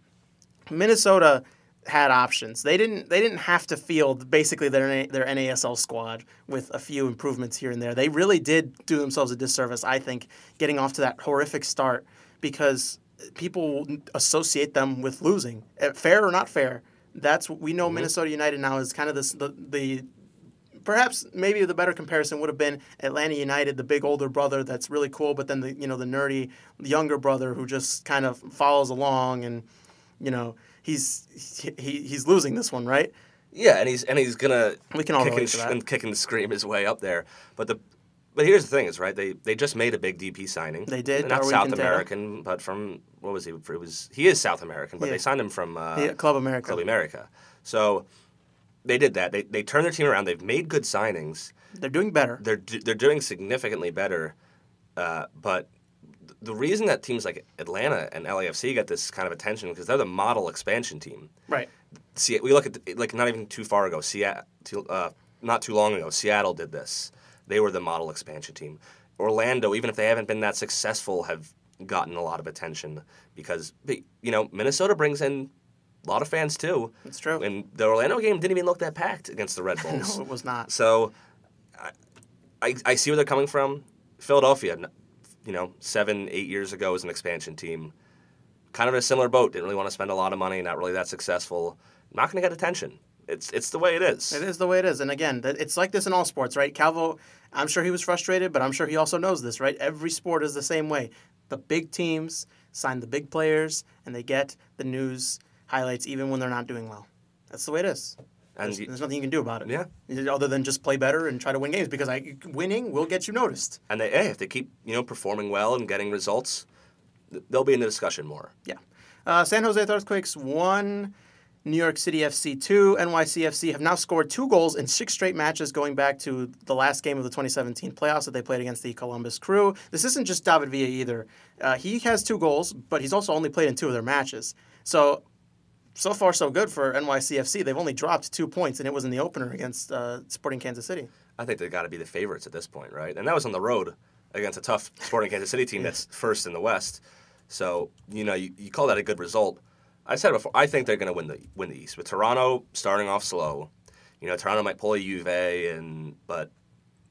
Minnesota had options. They didn't. They didn't have to field basically their their NASL squad with a few improvements here and there. They really did do themselves a disservice, I think, getting off to that horrific start because people associate them with losing, Eh, fair or not fair. That's we know Minnesota United now is kind of this the, the perhaps maybe the better comparison would have been Atlanta United, the big older brother that's really cool, but then the you know the nerdy younger brother who just kind of follows along and you know he's he, he's losing this one, right? Yeah, and he's and he's gonna We can all kick and, sh- that. and kick and scream his way up there. But the but here's the thing is right they they just made a big DP signing. They did, not Darwin South. American, but from what was he? It was he is South American, but Yeah. they signed him from uh, Yeah, Club America. Club America. So they did that. They they turned their team around. They've made good signings. They're doing better. They're do- they're doing significantly better. Uh, but the reason that teams like Atlanta and LAFC get this kind of attention because they're the model expansion team. Right. See, we look at the, like not even too far ago. Seattle, uh, not too long ago, Seattle did this. They were the model expansion team. Orlando, even if they haven't been that successful, have gotten a lot of attention because you know Minnesota brings in a lot of fans too. That's true. And the Orlando game didn't even look that packed against the Red Bulls. No, it was not. So I, I, I see where they're coming from. Philadelphia, you know, seven, eight years ago as an expansion team. Kind of in a similar boat. Didn't really want to spend a lot of money, not really that successful. Not going to get attention. It's it's the way it is. It is the way it is. And again, it's like this in all sports, right? Calvo, I'm sure he was frustrated, but I'm sure he also knows this, right? Every sport is the same way. The big teams sign the big players, and they get the news highlights even when they're not doing well. That's the way it is. And There's, there's nothing you can do about it. Yeah. Other than just play better and try to win games because I, winning will get you noticed. And they, hey, if they keep you know performing well and getting results, they'll be in the discussion more. Yeah. Uh, San Jose Earthquakes won. New York City FC 2. NYCFC have now scored two goals in six straight matches going back to the last game of the 2017 playoffs that they played against the Columbus Crew. This isn't just David Villa either. Uh, he has two goals, but he's also only played in two of their matches. So, so far, so good for NYCFC. They've only dropped two points, and it was in the opener against uh, Sporting Kansas City. I think they've got to be the favorites at this point, right? And that was on the road against a tough Sporting Kansas City team that's first in the West. So you know you, you call that a good result. I said it before. I think they're going to win the win the East with Toronto starting off slow. You know Toronto might pull a Juve, and but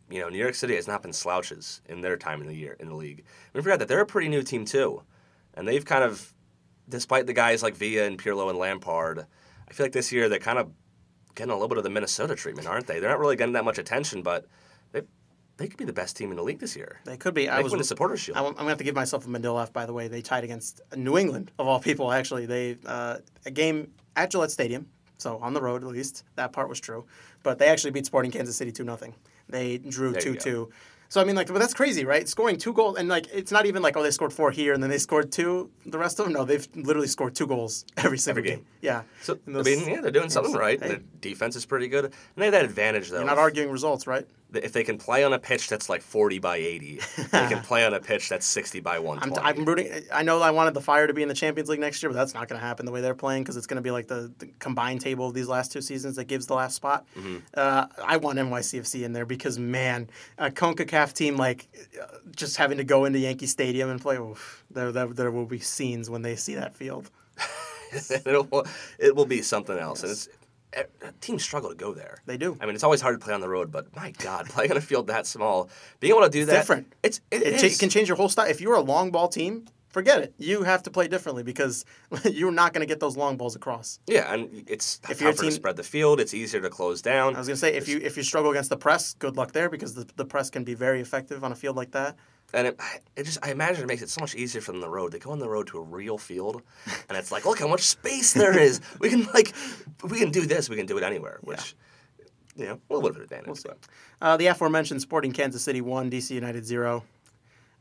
you know New York City has not been slouches in their time in the year in the league. We forgot that they're a pretty new team too, and they've kind of, despite the guys like Villa and Pirlo and Lampard, I feel like this year they're kind of getting a little bit of the Minnesota treatment, aren't they? They're not really getting that much attention, but they they could be the best team in the league this year. They could be. They I could was win the Supporters Shield. I'm, I'm gonna have to give myself a Mandela F. By the way, they tied against New England of all people. Actually, they uh, a game at Gillette Stadium, so on the road at least. That part was true, but they actually beat Sporting Kansas City two 0 They drew two two. So I mean, like, but that's crazy, right? Scoring two goals, and like, it's not even like, oh, they scored four here, and then they scored two. The rest of them, no, they've literally scored two goals every single Every game. game. Yeah. So And I mean, yeah, they're doing something right. Hey. Their defense is pretty good, and they have that advantage though. You're not arguing results, right? If they can play on a pitch that's like 40 by 80, they can play on a pitch that's 60 by I'm, I'm rooting. I know I wanted the Fire to be in the Champions League next year, but that's not going to happen the way they're playing because it's going to be like the, the combined table of these last two seasons that gives the last spot. Mm-hmm. Uh, I want NYCFC in there because man, a Concacaf team like uh, just having to go into Yankee Stadium and play. Oof, there, there, there will be scenes when they see that field. it, will, it will be something else. And it's Eh, teams struggle to go there. They do. I mean, it's always hard to play on the road, but my God, playing on a field that small, being able to do that, different. It's it, It, it cha- can change your whole style. If you're a long ball team, forget it. You have to play differently because you're not going to get those long balls across. yeah, and it's If you're a to team- spread the field. It's easier to close down. I was going to say if you if you struggle against the press, good luck there because the, the press can be very effective on a field like that. And it, it just, I imagine it makes it so much easier for them on the road. They go on the road to a real field, and it's like, look how much space there is. We can like, we can do this. We can do it anywhere. Which, you know, a little bit of an advantage. but- Uh, the aforementioned Sporting Kansas City one, DC United zero.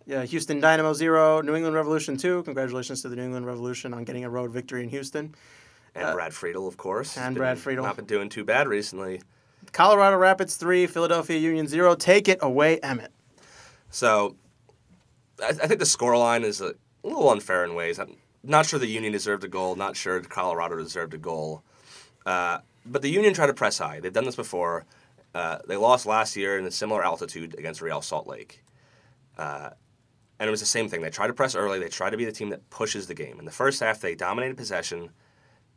Yeah, Houston Dynamo zero, New England Revolution two. Congratulations to the New England Revolution on getting a road victory in Houston. And Brad Friedel, of course, Uh, and has Brad Friedel. not been doing too bad recently. Colorado Rapids three, Philadelphia Union zero. Take it away, Emmett. So, I, I think the scoreline is a little unfair in ways. I'm not sure the Union deserved a goal. Not sure Colorado deserved a goal. Uh, but the Union tried to press high. They've done this before. Uh, they lost last year in a similar altitude against Real Salt Lake. Uh, and it was the same thing. They tried to press early. They tried to be the team that pushes the game. In the first half, they dominated possession.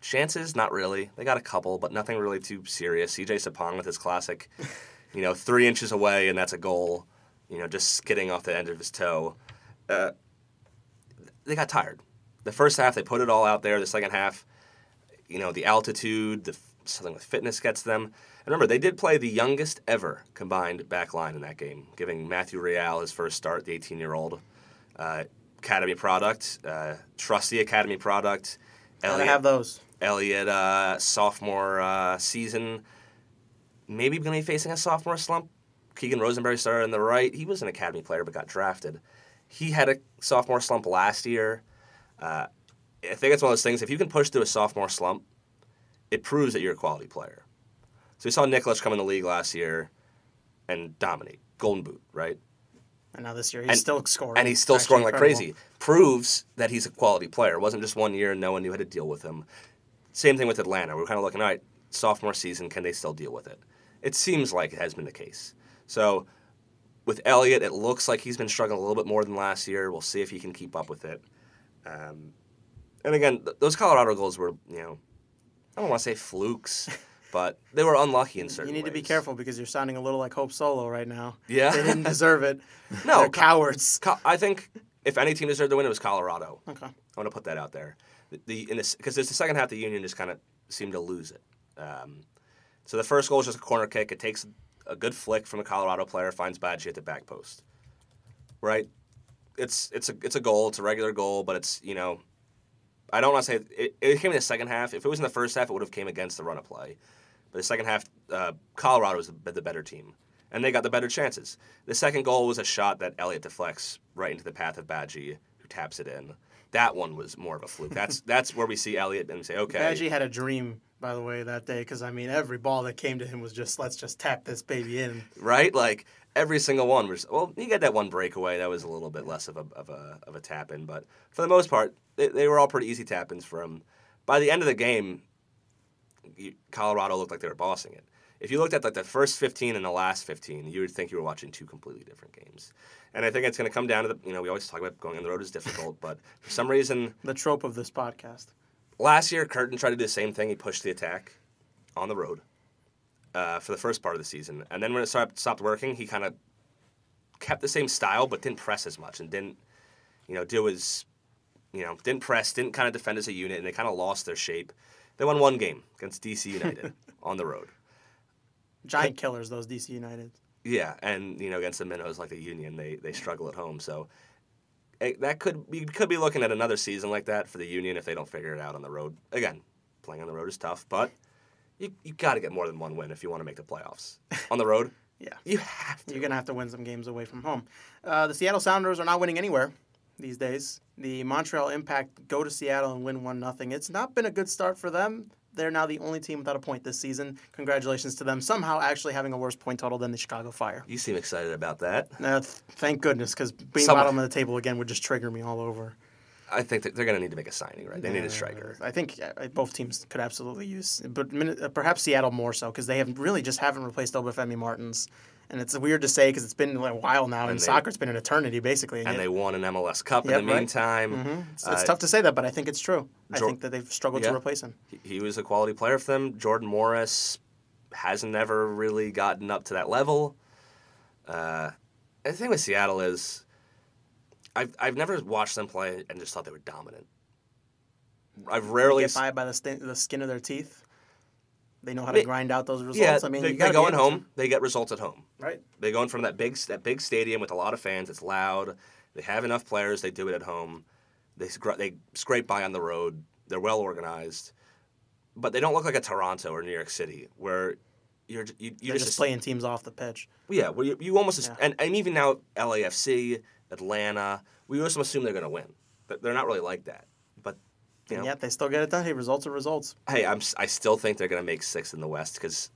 Chances, not really. They got a couple, but nothing really too serious. CJ Sapong with his classic, you know, three inches away, and that's a goal. You know, just skidding off the end of his toe. Uh, they got tired. The first half, they put it all out there. The second half, you know, the altitude, the something with fitness gets them. And remember, they did play the youngest ever combined back line in that game, giving Matthew Real his first start, the 18 year old uh, Academy product, uh, trusty Academy product. Gotta Elliott- have those. Elliott, uh, sophomore uh, season, maybe going to be facing a sophomore slump. Keegan Rosenberry started on the right. He was an academy player but got drafted. He had a sophomore slump last year. Uh, I think it's one of those things. If you can push through a sophomore slump, it proves that you're a quality player. So we saw Nikolic come in the league last year and dominate. Golden Boot, right? And now this year he's And- still scoring. And he's still scoring like incredible. crazy. Proves that he's a quality player. It wasn't just one year and no one knew how to deal with him. Same thing with Atlanta. We're kind of looking, all right, sophomore season, can they still deal with it? It seems like it has been the case. So with Elliott, it looks like he's been struggling a little bit more than last year. We'll see if he can keep up with it. Um, and again, th- those Colorado goals were, you know, I don't want to say flukes, but they were unlucky in certain You need to be careful because you're sounding a little like Hope Solo right now. Yeah. They didn't deserve it. No, They're cowards. Co- I think if any team deserved to win, it was Colorado. Okay. I want to put that out there. The, the in this because there's the second half, the Union just kind of seemed to lose it. Um, so the first goal is just a corner kick. It takes a good flick from a Colorado player, finds Badji at the back post. Right, it's it's a it's a goal. It's a regular goal, but it's you know, I don't want to say it, it came in the second half. If it was in the first half, it would have came against the run of play. But the second half, uh, Colorado was the, the better team, and they got the better chances. The second goal was a shot that Elliott deflects right into the path of Badji, who taps it in. That one was more of a fluke. That's that's where we see Elliott and we say, okay, Badji had a dream, by the way, that day because I mean every ball that came to him was just let's just tap this baby in. right? Like every single one was. Well, you got that one breakaway. That was a little bit less of a of a of a tap in, but for the most part, they, they were all pretty easy tap ins for him. By the end of the game, Colorado looked like they were bossing it. If you looked at like the first 15 and the last 15, you would think you were watching two completely different games. And I think it's going to come down to the, you know, we always talk about going on the road is difficult, but for some reason, The trope of this podcast. Last year Curtin tried to do the same thing. He pushed the attack on the road uh, for the first part of the season, and then when it stopped, stopped working, he kind of kept the same style but didn't press as much and didn't, you know, do as, you know, didn't press, didn't kind of defend as a unit, and they kind of lost their shape. They won one game against DC United on the road. Giant killers, those DC United. Yeah, and you know against the minnows like the Union, they they struggle at home. So that could be could be looking at another season like that for the Union if they don't figure it out on the road. Again, playing on the road is tough, but you you got to get more than one win if you want to make the playoffs on the road. Yeah. You have to. You're going to have to win some games away from home. Uh, the Seattle Sounders are not winning anywhere these days. The Montreal Impact go to Seattle and win 1 nothing. It's not been a good start for them They're now the only team without a point this season. Congratulations to them. Somehow actually having a worse point total than the Chicago Fire. You seem excited about that. Uh, th- thank goodness, because being bottom of the table again would just trigger me all over. I think they're going to need to make a signing, right? They need a striker. I think both teams could absolutely use, but uh, perhaps Seattle more so because they have really just haven't replaced Obafemi Martins, and it's weird to say because it's been a while now in they- soccer. It's been an eternity basically. And they won an MLS Cup Yep, in the right. meantime. it's, it's Uh, tough to say that, but I think it's true. I think that they've struggled Yeah. to replace him. he- was a quality player for them. Jordan Morris hasn't never really gotten up to that level. Uh, the thing with Seattle is, I've I've never watched them play and just thought they were dominant. Mm. I've rarely Get by by the, st- the skin of their teeth. They know how They- to grind out those results. yeah. I mean, they, they go in able to. home. They get results at home. right? They go in from that big that big stadium with a lot of fans. It's loud. They have enough players. They do it at home. They they scrape by on the road. They're well organized, but they don't look like a Toronto or New York City where you're you, you They're just, playing teams off the pitch. Yeah, well, you, you almost Yeah. and, and even now LAFC, Atlanta, we also assume they're going to win, but they're not really like that. But you know, they still get it done. Hey, results are results. hey, I'm I still think they're going to make six in the West because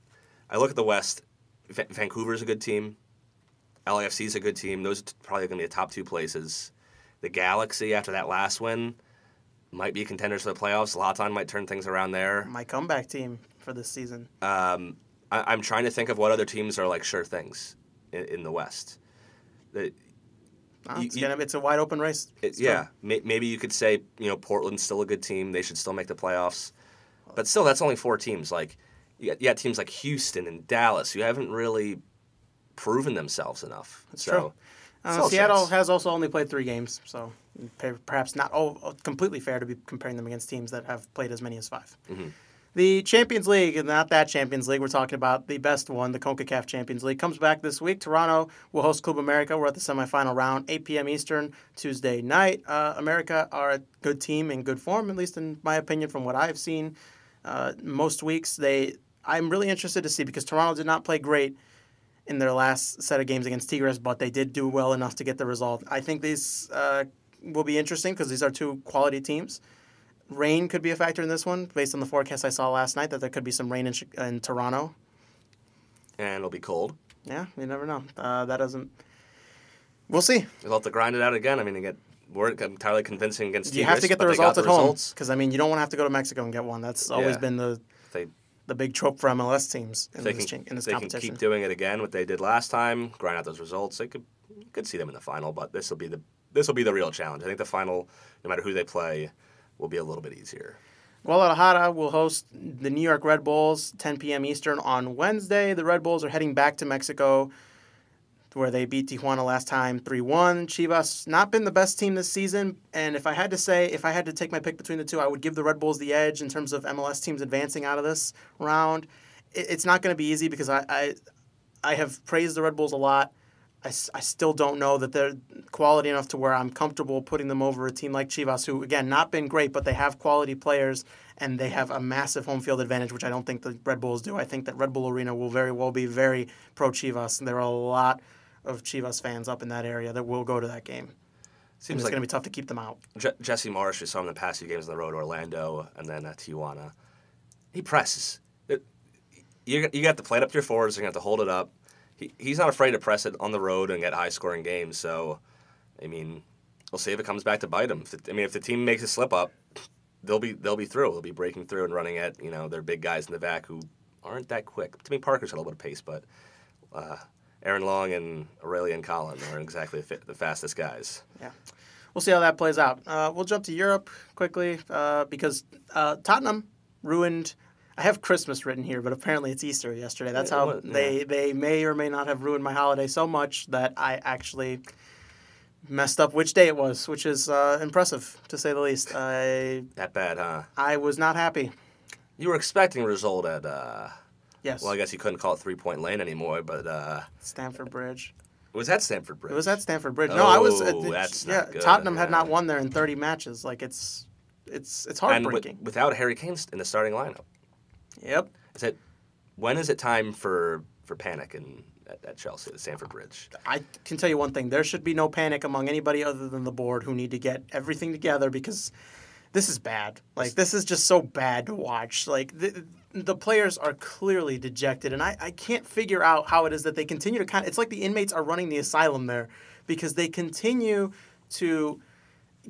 I look at the West. Va- Vancouver's a good team. LAFC's a good team. Those are t- probably going to be the top two places. The Galaxy after that last win might be contenders for the playoffs. Zlatan might turn things around there. My comeback team for this season. Um, I, I'm trying to think of what other teams are like sure things in, in the West. The, You- it's, you- gonna, it's a wide open race. It, yeah, may, maybe you could say you know Portland's still a good team. They should still make the playoffs, but still, that's only four teams. Like you got, you got teams like Houston and Dallas who haven't really proven themselves enough. That's so, true. Uh, Seattle chance. has also only played three games, so perhaps not oh, completely fair to be comparing them against teams that have played as many as 5 Mm-hmm. The Champions League, and not that Champions League, we're talking about the best one, the CONCACAF Champions League, comes back this week. Toronto will host Club America. We're at the semifinal round, 8 p.m. Eastern, Tuesday night. Uh, America are a good team in good form, at least in my opinion, from what I've seen. Uh, most weeks, they I'm really interested to see because Toronto did not play great in their last set of games against Tigres, but they did do well enough to get the result. I think these uh, will be interesting because these are two quality teams. Rain could be a factor in this one, based on the forecast I saw last night that there could be some rain in, in Toronto. and it'll be cold. Yeah, you never know. Uh, that doesn't. We'll see. They'll have to grind it out again. I mean, they get weren't entirely convincing against. You have to get the they results at home because I mean you don't want to have to go to Mexico and get one. That's always Yeah. been the They the big trope for MLS teams in they this, can, in this if they can keep doing it again, what they did last time, grind out those results. They could could see them in the final, but this will be the this will be the real challenge. I think the final, no matter who they play, will be a little bit easier. Guadalajara will host the New York Red Bulls 10 p.m. Eastern on Wednesday. The Red Bulls are heading back to Mexico where they beat Tijuana last time 3-1. Chivas not been the best team this season and if I had to say if I had to take my pick between the two I would give the Red Bulls the edge in terms of MLS teams advancing out of this round. It's not going to be easy because I, I I have praised the Red Bulls a lot. I, I still don't know that they're quality enough to where I'm comfortable putting them over a team like Chivas, who, again, not been great, but they have quality players and they have a massive home field advantage, which I don't think the Red Bulls do. I think that Red Bull Arena will very well be very pro Chivas. And there are a lot of Chivas fans up in that area that will go to that game. And Seems it's like going to be tough to keep them out. Je- Jesse Marsch, we saw him in the past few games on the road, Orlando, and then at Tijuana. He presses. It, you you got to play it up to your forwards. You're going to have to hold it up. He, he's not afraid to press it on the road and get high scoring games. So, I mean, we'll see if it comes back to bite him. I mean, if the team makes a slip up, they'll be they'll be through. They'll be breaking through and running at you know their big guys in the back who aren't that quick. To me, Parker's got a little bit of pace, but uh, Aaron Long and Aurelian Collin aren't exactly the, the fastest guys. Yeah. We'll see how that plays out. Uh, we'll jump to Europe quickly uh, because uh, Tottenham ruined. I have Christmas written here, but apparently it's Easter yesterday. That's how what- they, they may or may not have ruined my holiday so much that I actually messed up which day it was, which is uh, impressive to say the least. I That bad, huh? I was not happy. You were expecting a result at. Uh, Yes, Well, I guess you couldn't call it three point lane anymore, but uh, Stamford Bridge. it was at Stamford Bridge. It was at Stamford Bridge. No, I was. Oh, Uh, that's yeah, not good, Tottenham had not won there in 30 matches. Like it's, it's it's and with, heartbreaking. without Harry Kane in the starting lineup. Yep. It? When is it time for for panic in at, at Chelsea at Stamford Bridge? I can tell you one thing: there should be no panic among anybody other than the board, who need to get everything together because this is bad. Like this is just so bad to watch. Like the, the players are clearly dejected, and I, I can't figure out how it is that they continue to kind. of It's like the inmates are running the asylum there because they continue to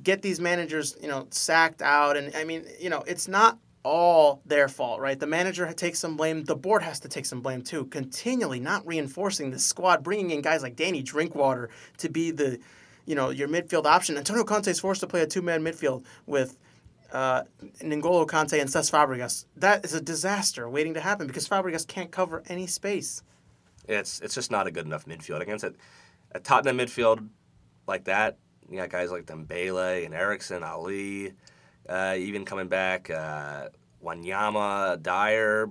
get these managers, you know, sacked out, and I mean, you know, it's not all their fault, right? The manager takes some blame. The board has to take some blame too. Continually not reinforcing the squad, bringing in guys like Danny Drinkwater to be the, you know, your midfield option. Antonio Conte is forced to play a two-man midfield with uh, N'Golo Kante and Cesc Fabregas. That is a disaster waiting to happen because Fabregas can't cover any space. It's it's just not a good enough midfield against it. A Tottenham midfield like that, you got guys like Dembele and Eriksen, Alli, uh, even coming back, uh, Wanyama, Dier.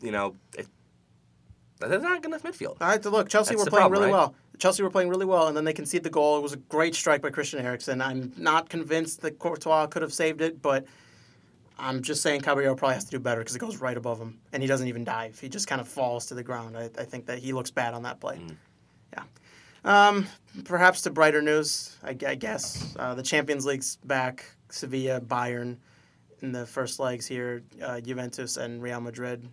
You know, it, they're not good enough midfield. I had to look. Chelsea That's were playing problem, really right? well. Chelsea were playing really well, and then they conceded the goal. It was a great strike by Christian Eriksen. I'm not convinced that Courtois could have saved it, but I'm just saying Caballero probably has to do better because it goes right above him, and he doesn't even dive. He just kind of falls to the ground. I, I think that he looks bad on that play. Yeah. Um, perhaps to brighter news, I, I guess. Uh, the Champions League's back. Sevilla, Bayern in the first legs here, uh, Juventus and Real Madrid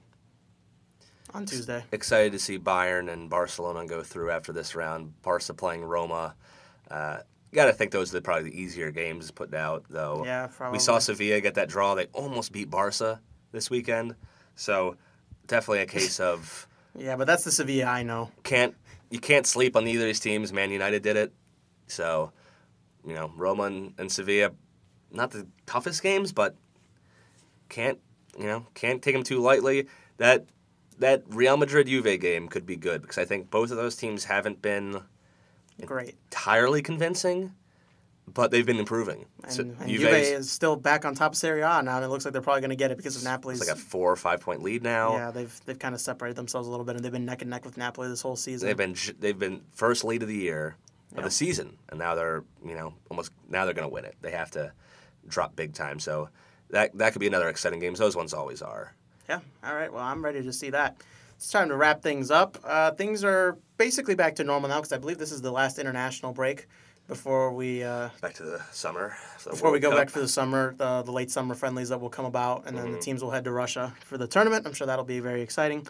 on Tuesday. Excited to see Bayern and Barcelona go through after this round. Barca playing Roma. Uh, Got to think those are probably the easier games put out, though. Yeah, probably. We saw. Sevilla get that draw. They almost beat Barca this weekend. So definitely a case of Yeah, but that's the Sevilla I know. can't you can't sleep on either of these teams. Man United did it. So, you know, Roma and, and Sevilla, not the toughest games, but can't you know can't take them too lightly. That that Real Madrid Juve game could be good because I think both of those teams haven't been Great. entirely convincing, but they've been improving. And, So and Juve is still back on top of Serie A now, and it looks like they're probably going to get it because of Napoli's. It's like a four or five point lead now. yeah, they've they've kind of separated themselves a little bit, and they've been neck and neck with Napoli this whole season. They've been they've been first lead of the year of Yeah. the season, and now they're you know almost now they're going to win it. They have to drop big time. So that that could be another exciting game. Those ones always are. Yeah. All right. Well, I'm ready to see that. It's time to wrap things up. Uh, things are basically back to normal now because I believe this is the last international break before we uh, Back to the summer. the before we go Cup. back for the summer, the, the late summer friendlies that will come about, and then the teams will head to Russia for the tournament. I'm sure that'll be very exciting.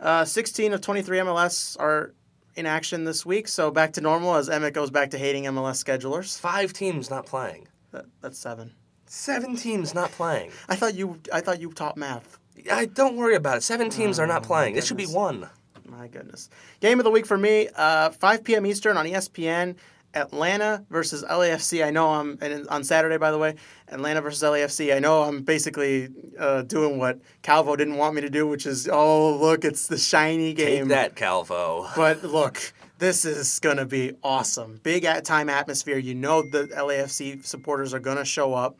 Uh, 16 of 23 MLS are in action this week, so back to normal as Emmett goes back to hating MLS schedulers. Five teams not playing. That, that's seven. Seven teams not playing. I thought you I thought you taught math. I don't worry about it. Seven teams are not Oh, playing. It should be one. My goodness. Game of the week for me, uh, 5 p.m. Eastern on ESPN. Atlanta versus LAFC. I know I'm and on Saturday, by the way. Atlanta versus LAFC. I know I'm basically uh, doing what Calvo didn't want me to do, which is oh look, it's the shiny game. Take that, Calvo. But look, this is going to be awesome. Big at time atmosphere. You know the LAFC supporters are going to show up.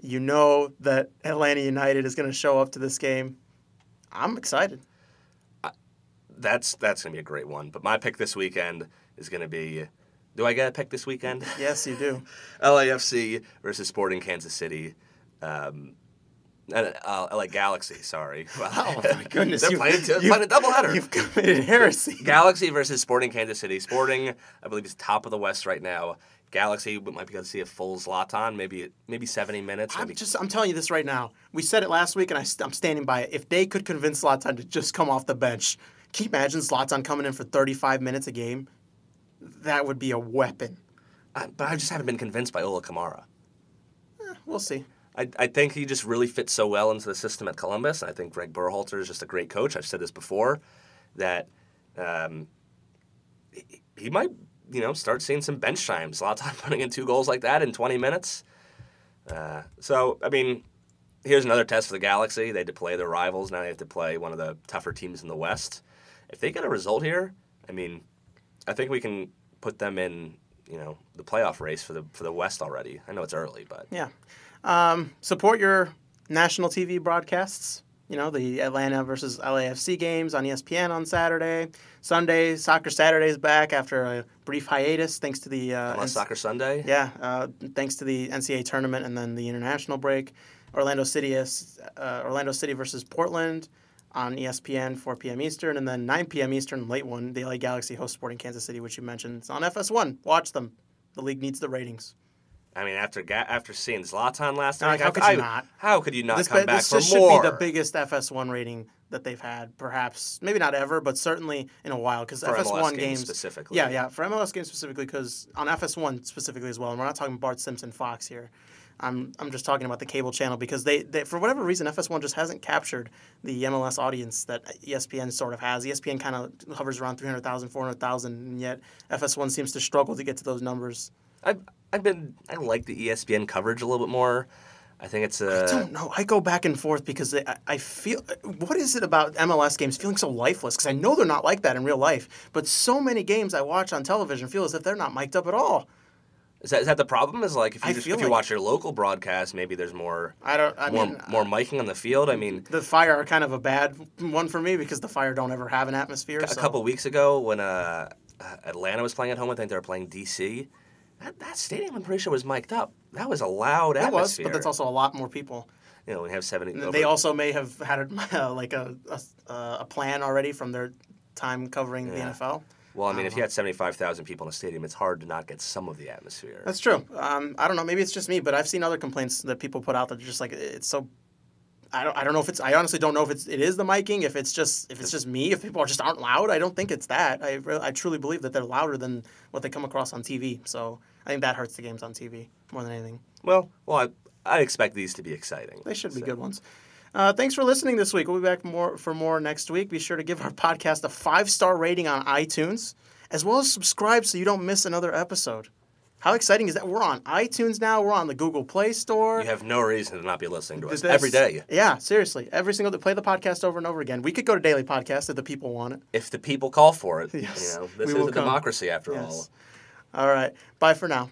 You know that Atlanta United is going to show up to this game. I'm excited. That's that's gonna be a great one. But my pick this weekend is gonna be. Do I get a pick this weekend? Yes, you do. LAFC versus Sporting Kansas City. Um, uh, uh, LA Galaxy, sorry. Oh my goodness! They're you've- playing, you've- playing a doubleheader. You've committed heresy. Galaxy versus Sporting Kansas City. Sporting, I believe, is top of the West right now. Galaxy might be able to see a full Zlatan, maybe maybe 70 minutes. I'm just I'm telling you this right now. We said it last week, and I, I'm standing by it. If they could convince Zlatan to just come off the bench, can you imagine Zlatan coming in for 35 minutes a game? That would be a weapon. I, but I just haven't been convinced by Ola Kamara. We'll see. I, I think he just really fits so well into the system at Columbus. I think Greg Berhalter is just a great coach. I've said this before, that um, he, he might you know start seeing some bench times. A lot of time. Putting in two goals like that in 20 minutes. Uh, so I mean, here's another test for the Galaxy. They had to play their rivals. Now they have to play one of the tougher teams in the West. If they get a result here, I mean, I think we can put them in you know the playoff race for the for the West already. I know it's early, but Yeah. Um, support your national TV broadcasts. You know, the Atlanta versus LAFC games on ESPN on Saturday. Sunday, Soccer Saturday is back after a brief hiatus thanks to the. Uh, Soccer Sunday. Yeah, uh, thanks to the NCAA tournament and then the international break. Orlando City is uh, Orlando City versus Portland on ESPN 4 p.m. Eastern, and then 9 p.m. Eastern, late one. The LA Galaxy host Sporting Kansas City, which you mentioned. It's on FS1. Watch them. The league needs the ratings. I mean, after ga- after seeing Zlatan last Like, week, how I- could you I- not? How could you not This, come back this for just more? should be the biggest FS1 rating that they've had, perhaps maybe not ever, but certainly in a while. Because FS1 MLS games games specifically. Yeah, yeah, for MLS games specifically, because on FS1 specifically as well, and we're not talking Bart Simpson Fox here. I'm I'm just talking about the cable channel because they, they for whatever reason FS1 just hasn't captured the MLS audience that ESPN sort of has. ESPN kind of hovers around 300,000, 400,000, and yet FS1 seems to struggle to get to those numbers. I've I've been I like the ESPN coverage a little bit more. I think it's a. I don't know. I go back and forth because I, I feel. What is it about MLS games feeling so lifeless? Because I know they're not like that in real life, but so many games I watch on television feel as if they're not mic'd up at all. Is that, is that the problem? Is like if you just, if you like- watch your local broadcast, maybe there's more I don't. I more mean, more miking on the field. I mean, the Fire are kind of a bad one for me because the Fire don't ever have an atmosphere. a so- couple weeks ago when uh, uh, Atlanta was playing at home, I think they were playing DC. That, that stadium, I'm pretty sure, was mic'd up. That was a loud It was, but that's also a lot more people. you know we have seventy. Over- They also may have had a, like a, a a plan already from their time covering Yeah. the NFL. Well, I mean, if you had seventy five thousand people in a stadium, it's hard to not get some of the atmosphere. That's true. Um, I don't know. Maybe it's just me, but I've seen other complaints that people put out that are just like it's so. I don't. I don't know if it's. I honestly don't know if it's. It is the miking. If it's just. If it's just me. If people are just aren't loud. I don't think it's that. I. re- I truly believe that they're louder than what they come across on TV. So I think that hurts the games on TV more than anything. well, well, I, I expect these to be exciting. They should be good ones. Uh, thanks for listening this week. We'll be back more for more next week. Be sure to give our podcast a five star rating on iTunes, as well as subscribe so you don't miss another episode. How exciting is that? We're on iTunes now. We're on the Google Play Store. You have no reason to not be listening to us This- every day. Yeah, seriously. Every single day. Play the podcast over and over again. We could go to daily podcast if the people want it. If the people call for it, Yes, you know, this is a come. democracy after Yes. all. All right. Bye for now.